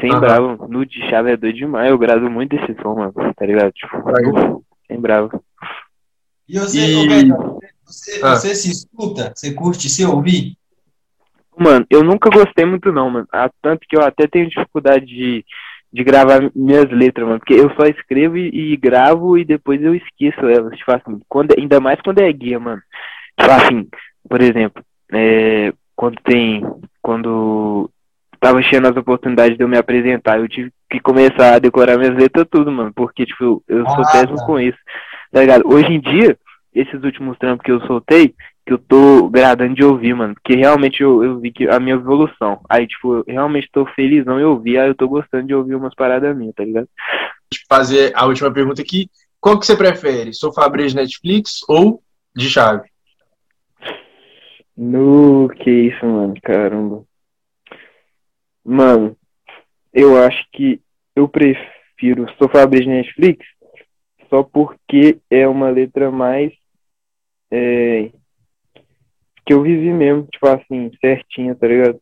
Sem Aham. bravo. No de chave é doido demais. Eu gravo muito esse som, mano. Tá ligado? Tipo, sem bravo. E você, E- ô, você, Ah. você se escuta? Você curte se ouvir? Mano, eu nunca gostei muito não, mano. Ah, Tanto que eu até tenho dificuldade de, de gravar minhas letras, mano. Porque eu só escrevo e, e gravo e depois eu esqueço elas. Tipo assim, quando, ainda mais quando é guia, mano. Tipo assim, por exemplo, é, quando tem. Quando tava cheio as oportunidades de eu me apresentar, eu tive que começar a decorar minhas letras tudo, mano. Porque, tipo, eu, eu sou Ah, péssimo tá. com isso. Tá ligado? Hoje em dia, esses últimos trampos que eu soltei, que eu tô gradando de ouvir, mano. Porque realmente eu, eu vi que a minha evolução. Aí, tipo, eu realmente tô felizão em ouvir, aí eu tô gostando de ouvir umas paradas minhas, tá ligado? Fazer a última pergunta aqui. Qual que você prefere? Sofá de Netflix ou de chave? No que isso, mano, caramba. Mano, eu acho que eu prefiro Sofá de Netflix só porque é uma letra mais é, que eu vivi mesmo, tipo assim, certinha, tá ligado?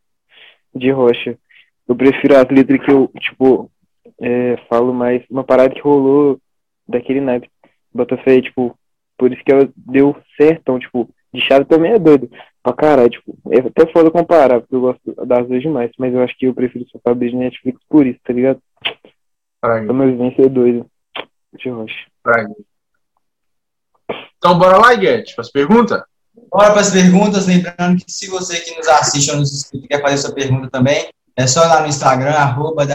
De rocha. Eu prefiro as letras que eu, tipo, é, falo mais, uma parada que rolou daquele naipe. Botafé, tipo, por isso que ela deu certão, tipo, de chave também é doido pra caralho, tipo, é até foda comparar, porque eu gosto das duas demais, mas eu acho que eu prefiro só de Netflix por isso, tá ligado? Pra mim, Uma vivência é doido. De rocha. pra mim. Então, bora lá, Guedes, as perguntas? Bora para as perguntas, lembrando que se você que nos assiste ou nos escuta e quer fazer sua pergunta também, é só lá no Instagram, arroba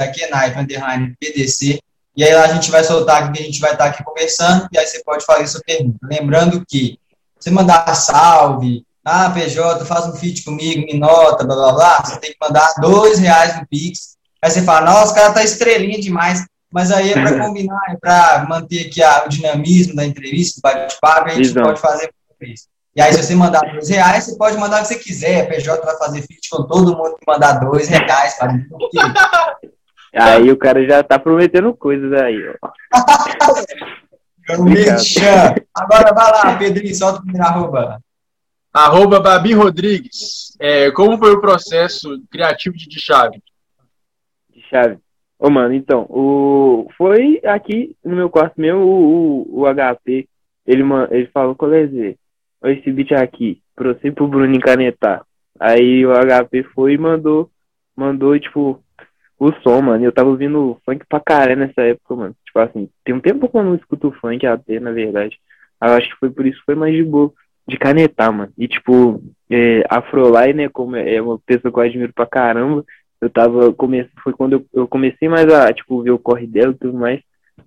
PDC, e aí lá a gente vai soltar que a gente vai estar aqui conversando, e aí você pode fazer sua pergunta. Lembrando que você mandar salve, ah, PJ, faz um feat comigo, me nota, blá, blá, blá, você tem que mandar dois reais no Pix, aí você fala, nossa, o cara tá estrelinha demais, mas aí é para combinar, é para manter aqui a- o dinamismo da entrevista, do bate-papo, a gente Visão. pode fazer isso. E aí, se você mandar dois reais, você pode mandar o que você quiser. A PJ vai fazer feat com todo mundo que mandar dois reais. Mim, porque Aí o cara já tá prometendo coisas aí, ó. Agora vai lá, Pedrinho, solta o primeiro arroba. Arroba Babi Rodrigues. É, como foi o processo criativo de, de chave? De chave. Ô, mano, então, o... foi aqui no meu quarto mesmo, o, o, o HP, ele, man... ele falou, Colezê, olha esse beat aqui, pra você pro Bruno encanetar. Aí o HP foi e mandou, mandou, tipo, o som, mano. Eu tava ouvindo funk pra caralho nessa época, mano. Tipo assim, tem um tempo que eu não escuto funk até, na verdade. Eu acho que foi por isso que foi mais de boa, de canetar, mano. E, tipo, é, Afrolai, né, como é uma pessoa que eu admiro pra caramba, eu tava, come... foi quando eu, eu comecei mais a, tipo, ver o corre dela e tudo mais.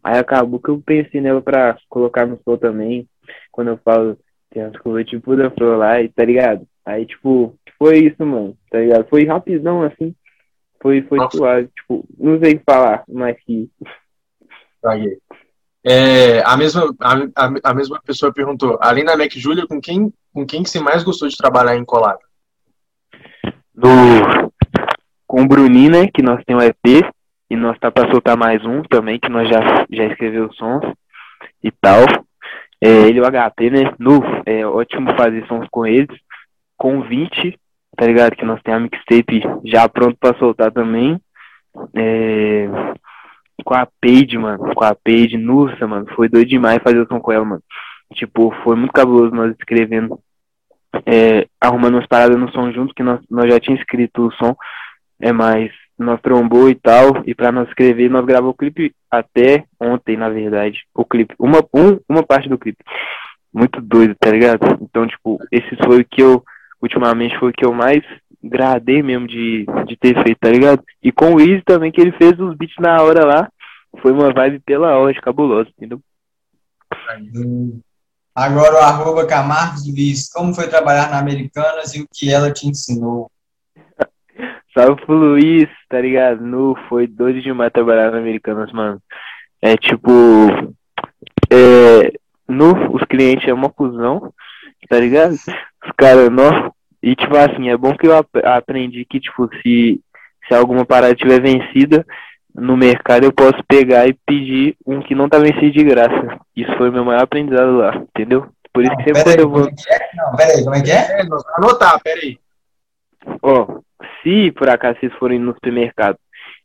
Aí acabou que eu pensei nela pra colocar no som também. Quando eu falo, tem as coisas tipo da Afrolai, tá ligado? Aí, tipo, foi isso, mano, tá ligado? Foi rapidão, assim. Foi, foi Nossa. suave, tipo, não sei falar mais que. Paguei. É, a, mesma, a, a, a mesma pessoa perguntou, além da Mac Julia, com quem, com quem que você mais gostou de trabalhar em collab? do com o Bruninho, né, que nós temos um EP e nós tá para soltar mais um também que nós já já escreveu sons e tal. É, ele e o HP, né, no é ótimo fazer sons com eles. 20, tá ligado? Que nós temos a mixtape já pronto para soltar também. É, com a Paige, mano, com a Paige, nossa, mano, foi doido demais fazer o som com ela, mano. Tipo, foi muito cabuloso nós escrevendo é, arrumando umas paradas no som junto, que nós, nós já tínhamos escrito o som, é mais nós trombou e tal, e pra nós escrever, nós gravamos o clipe até ontem, na verdade. O clipe, uma, um, uma parte do clipe. Muito doido, tá ligado? Então, tipo, esse foi o que eu, ultimamente, foi o que eu mais gradei mesmo de, de ter feito, tá ligado? E com o Easy também, que ele fez os beats na hora lá, foi uma vibe pela hora, cabulosa, entendeu? Agora o arroba Camargos Luiz. Como foi trabalhar na Americanas e o que ela te ensinou? Salve pro Luiz, tá ligado? Nu, foi doido demais trabalhar na Americanas, mano. É tipo. É. Nu, os clientes é uma cuzão, tá ligado? Os caras, não. E tipo assim, é bom que eu ap- aprendi que, tipo, se, se alguma parada tiver vencida no mercado, eu posso pegar e pedir um que não tá vencido de graça. Isso foi o meu maior aprendizado lá, entendeu? Por isso que sempre Peraí, quando eu como vou. é que é? Não, peraí, como é que é? Anotar, peraí. Ó, se por acaso vocês forem no supermercado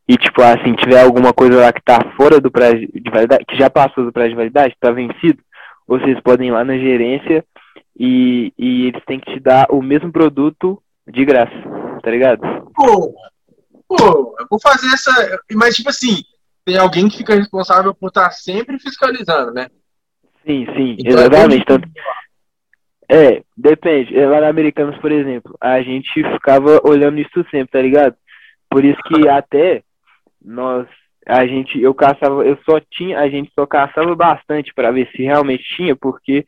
e, tipo, assim, tiver alguma coisa lá que tá fora do prazo de validade, que já passou do prazo de validade, tá vencido, vocês podem ir lá na gerência e, e eles têm que te dar o mesmo produto de graça, tá ligado? Pô, pô, eu vou fazer essa. Mas, tipo assim, tem alguém que fica responsável por estar sempre fiscalizando, né? Sim, sim, Então é exatamente. bom Tanto, é, depende. É, Lá na Americanas, por exemplo, a gente ficava olhando isso sempre, tá ligado? Por isso que até nós, a gente, eu caçava, eu só tinha, a gente só caçava bastante pra ver se realmente tinha, porque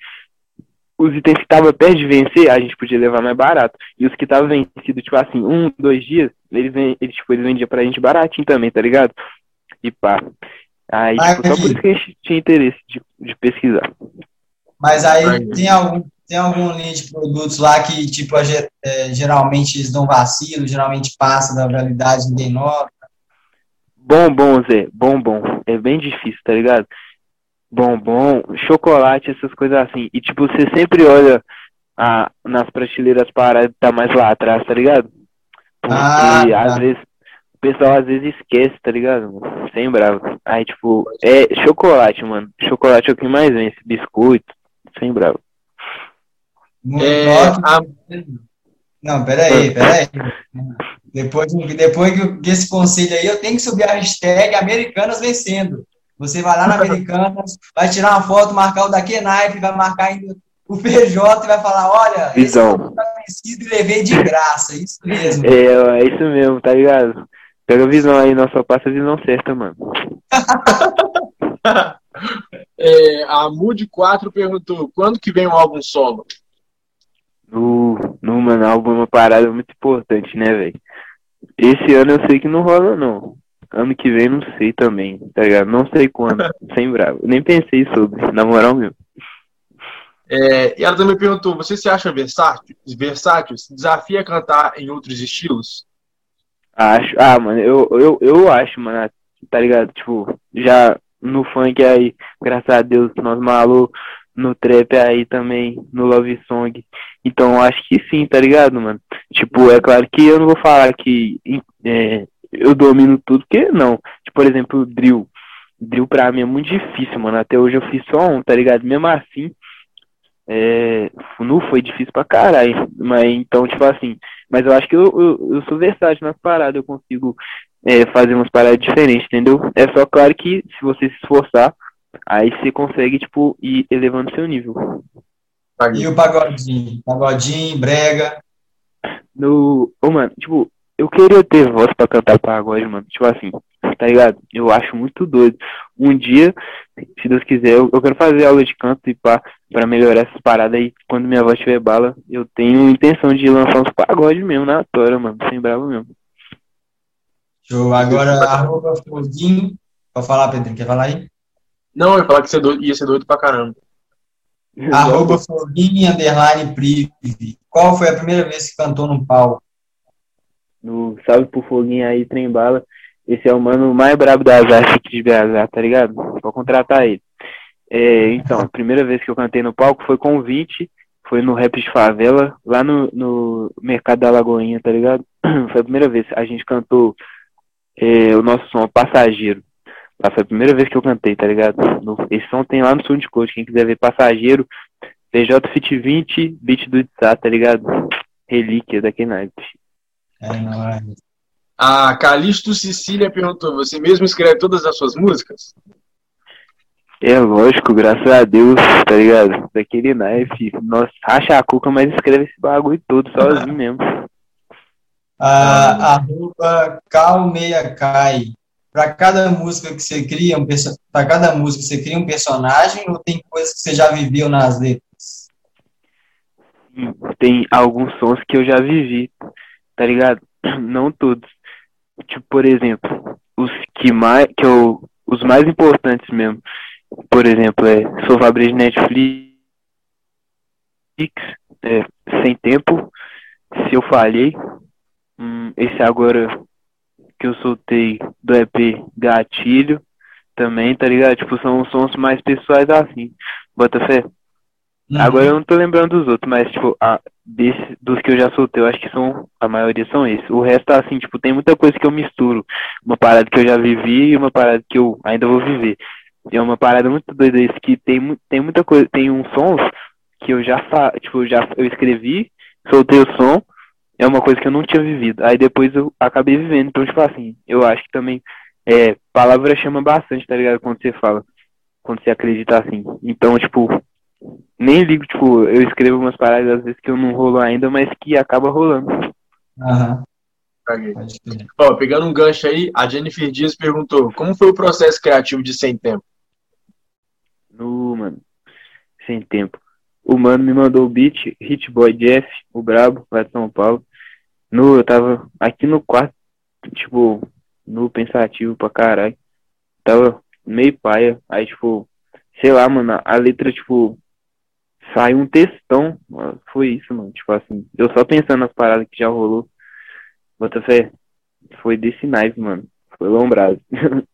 os itens que estavam perto de vencer, a gente podia levar mais barato. E os que estavam vencidos, tipo assim, um, dois dias, eles, eles, tipo, eles vendiam pra gente baratinho também, tá ligado? E pá. Aí, tipo, só por isso que a gente tinha interesse de, de pesquisar. Mas aí tem algum, tem algum linha de produtos lá que, tipo, a é, geralmente eles dão vacilo, geralmente passa da validade, ninguém nota. Bombom, Zé, bombom. É bem difícil, tá ligado? Bombom, chocolate, essas coisas assim. E tipo, você sempre olha a, nas prateleiras paradas tá mais lá atrás, tá ligado? Porque Ah, tá. às vezes o pessoal às vezes esquece, tá ligado? Sem bravo. Aí, tipo, é chocolate, mano. Chocolate é o que mais vence. Biscoito, sem bravo. É, a- Não, peraí, peraí. Depois, depois que- que esse conselho aí, eu tenho que subir a hashtag Americanas Vencendo. Você vai lá na Americanas, vai tirar uma foto, marcar o da Knife, vai marcar ainda o PJ e vai falar, olha, esse Visão. produto tá vencido e levei de graça, isso mesmo. É, é isso mesmo, tá ligado? Pega a visão aí, nós só passa a visão certa, mano. é, a Mood 4 perguntou quando que vem o álbum solo? No, no mano, álbum é uma parada muito importante, né, velho? Esse ano eu sei que não rola, não. Ano que vem não sei também, tá ligado? Não sei quando, sem bravo. Nem pensei sobre, na moral mesmo. É, e ela também perguntou: você se acha versátil? Versátil? Se desafia a cantar em outros estilos? Acho, ah, mano, eu, eu, eu acho, mano, tá ligado? Tipo, já no funk aí, graças a Deus, nós malou, no trap aí também, no love song. Então, acho que sim, tá ligado, mano? Tipo, é claro que eu não vou falar que é, eu domino tudo, porque não. Tipo, por exemplo, o drill. Drill pra mim é muito difícil, mano. Até hoje eu fiz só um, tá ligado? Mesmo assim, é, não foi difícil pra caralho. Mas então, tipo assim, mas eu acho que eu, eu, eu sou versátil nas paradas, eu consigo é, fazer umas paradas diferentes, entendeu? É só claro que se você se esforçar, aí você consegue, tipo, ir elevando seu nível. E o pagodinho? Pagodinho, brega. No. Ô, mano, tipo, eu queria ter voz pra cantar pagode, mano. Tipo assim, tá ligado? Eu acho muito doido. Um dia, se Deus quiser, eu, eu quero fazer aula de canto e pá, pra melhorar essas paradas aí. Quando minha voz tiver bala, eu tenho intenção de lançar uns pagodes mesmo na tora, mano. Sem bravo mesmo. Show. Agora, arroba Foguinho. Pode falar, Pedrinho, quer falar aí? Não, eu ia falar que você é ia ser doido pra caramba. Arroba Foguinho, underline Prive. Qual foi a primeira vez que cantou no palco? No Salve pro Foguinho aí, trem bala. Esse é o mano mais brabo das artes aqui de BH, tá ligado? Vou contratar ele. É, então, a primeira vez que eu cantei no palco foi convite, foi no Rap de Favela, lá no, no Mercado da Lagoinha, tá ligado? Foi a primeira vez. A gente cantou é, o nosso som Passageiro. Lá foi a primeira vez que eu cantei, tá ligado? No- esse som tem lá no SoundCloud, quem quiser ver Passageiro, PJ Fit 20, beat do Itzá, tá ligado? Relíquia da Knight. É, é. A Calixto Cecília perguntou: você mesmo escreve todas as suas músicas? É lógico, graças a Deus, tá ligado? Daquele knife, nós racha a cuca, mas escreve esse bagulho todo sozinho mesmo. Ah, arroba Cal6Cai. Para cada música que você cria, um para cada música você cria um personagem ou tem coisas que você já viveu nas letras? Tem alguns sons que eu já vivi, tá ligado? Não todos. Tipo, por exemplo, os que mais, que eu, os mais importantes mesmo. Por exemplo, é Sou Fabrício Netflix, é, Sem Tempo, Se Eu Falhei, hum, esse agora que eu soltei do EP Gatilho, também, tá ligado? Tipo, são sons mais pessoais assim. Bota fé. Uhum. Agora eu não tô lembrando dos outros, mas, tipo, a- desse, dos que eu já soltei, eu acho que são, a maioria são esses. O resto, assim, tipo, tem muita coisa que eu misturo. Uma parada que eu já vivi e uma parada que eu ainda vou viver. É uma parada muito doida isso, que tem, tem muita coisa, tem uns sons que eu já, tipo, eu já eu escrevi, soltei o som, é uma coisa que eu não tinha vivido. Aí depois eu acabei vivendo. Então, tipo assim, eu acho que também, é, palavra chama bastante, tá ligado? Quando você fala, quando você acredita assim. Então, tipo, nem ligo, tipo, eu escrevo umas paradas às vezes que eu não rolo ainda, mas que acaba rolando. Aham. Ó, pegando um gancho aí, a Jennifer Dias perguntou: como foi o processo criativo de Sem Tempo? No, mano, sem tempo. O mano me mandou o beat, Hitboy Jeff, o brabo, lá de São Paulo. No, eu tava aqui no quarto, tipo, no pensativo pra caralho. Tava meio paia. Aí, tipo, sei lá, mano, a letra, tipo, saiu um textão. Foi isso, mano. Tipo assim, eu só pensando nas paradas que já rolou. Bota fé. Foi desse naipe, mano. Foi lombrado.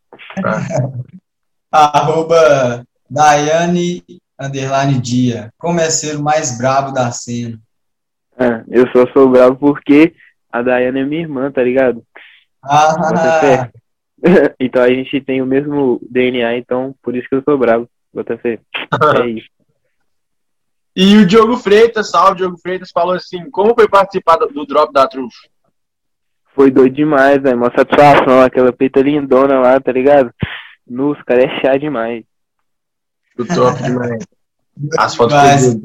Arroba Daiane underline dia. Como é ser o mais brabo da cena? É, eu só sou bravo porque a Daiane é minha irmã, tá ligado? Fé. Ah, então a gente tem o mesmo DNA, então por isso que eu sou bravo. Bota fé. É isso. E o Diogo Freitas, salve Diogo Freitas, falou assim: como foi participar do, Drop da Truth? Foi doido demais, velho. Uma satisfação, aquela peita lindona lá, tá ligado? Nos, cara, é chá demais. Do top demais. As fotos Mas-.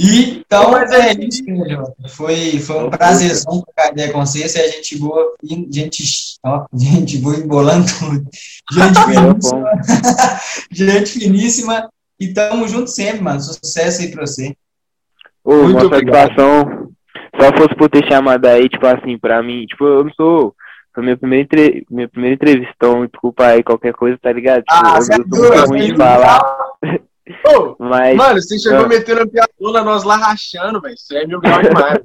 E, então, Mas é é isso, Foi, foi um prazerzão trocar ideia com você. Se a gente boa, e gente, ó, gente boa embolando tudo. Gente finíssima, gente finíssima. E tamo junto sempre, mano. Sucesso aí pra você. Ô, Muito uma satisfação. Só fosse por ter chamado aí, tipo assim, pra mim, tipo, eu não sou. Foi minha primeira, entre... minha primeira entrevista, então desculpa aí qualquer coisa, tá ligado? Tipo, eu, eu sou muito ruim de falar, Ô, mas Mano, você chegou Ah. metendo uma piadona, nós lá rachando, velho. Isso é mil grau demais.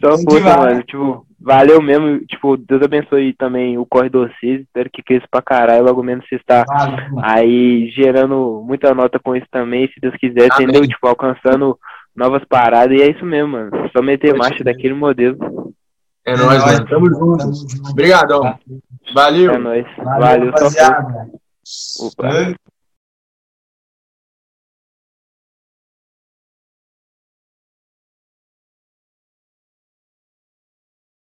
só demais. mano. Tipo, valeu mesmo. Tipo, Deus abençoe também o Corre do vocês. Espero que cresça pra caralho. Logo menos você está mano. aí gerando muita nota com isso também, se Deus quiser, Amém. entendeu? Tipo, alcançando novas paradas. E é isso mesmo, mano. Só meter Pode marcha daquele modelo. É, nóis, mano. Tamo junto. Obrigadão. Valeu. É nóis. Valeu, Valeu, rapaziada. Opa. Oi.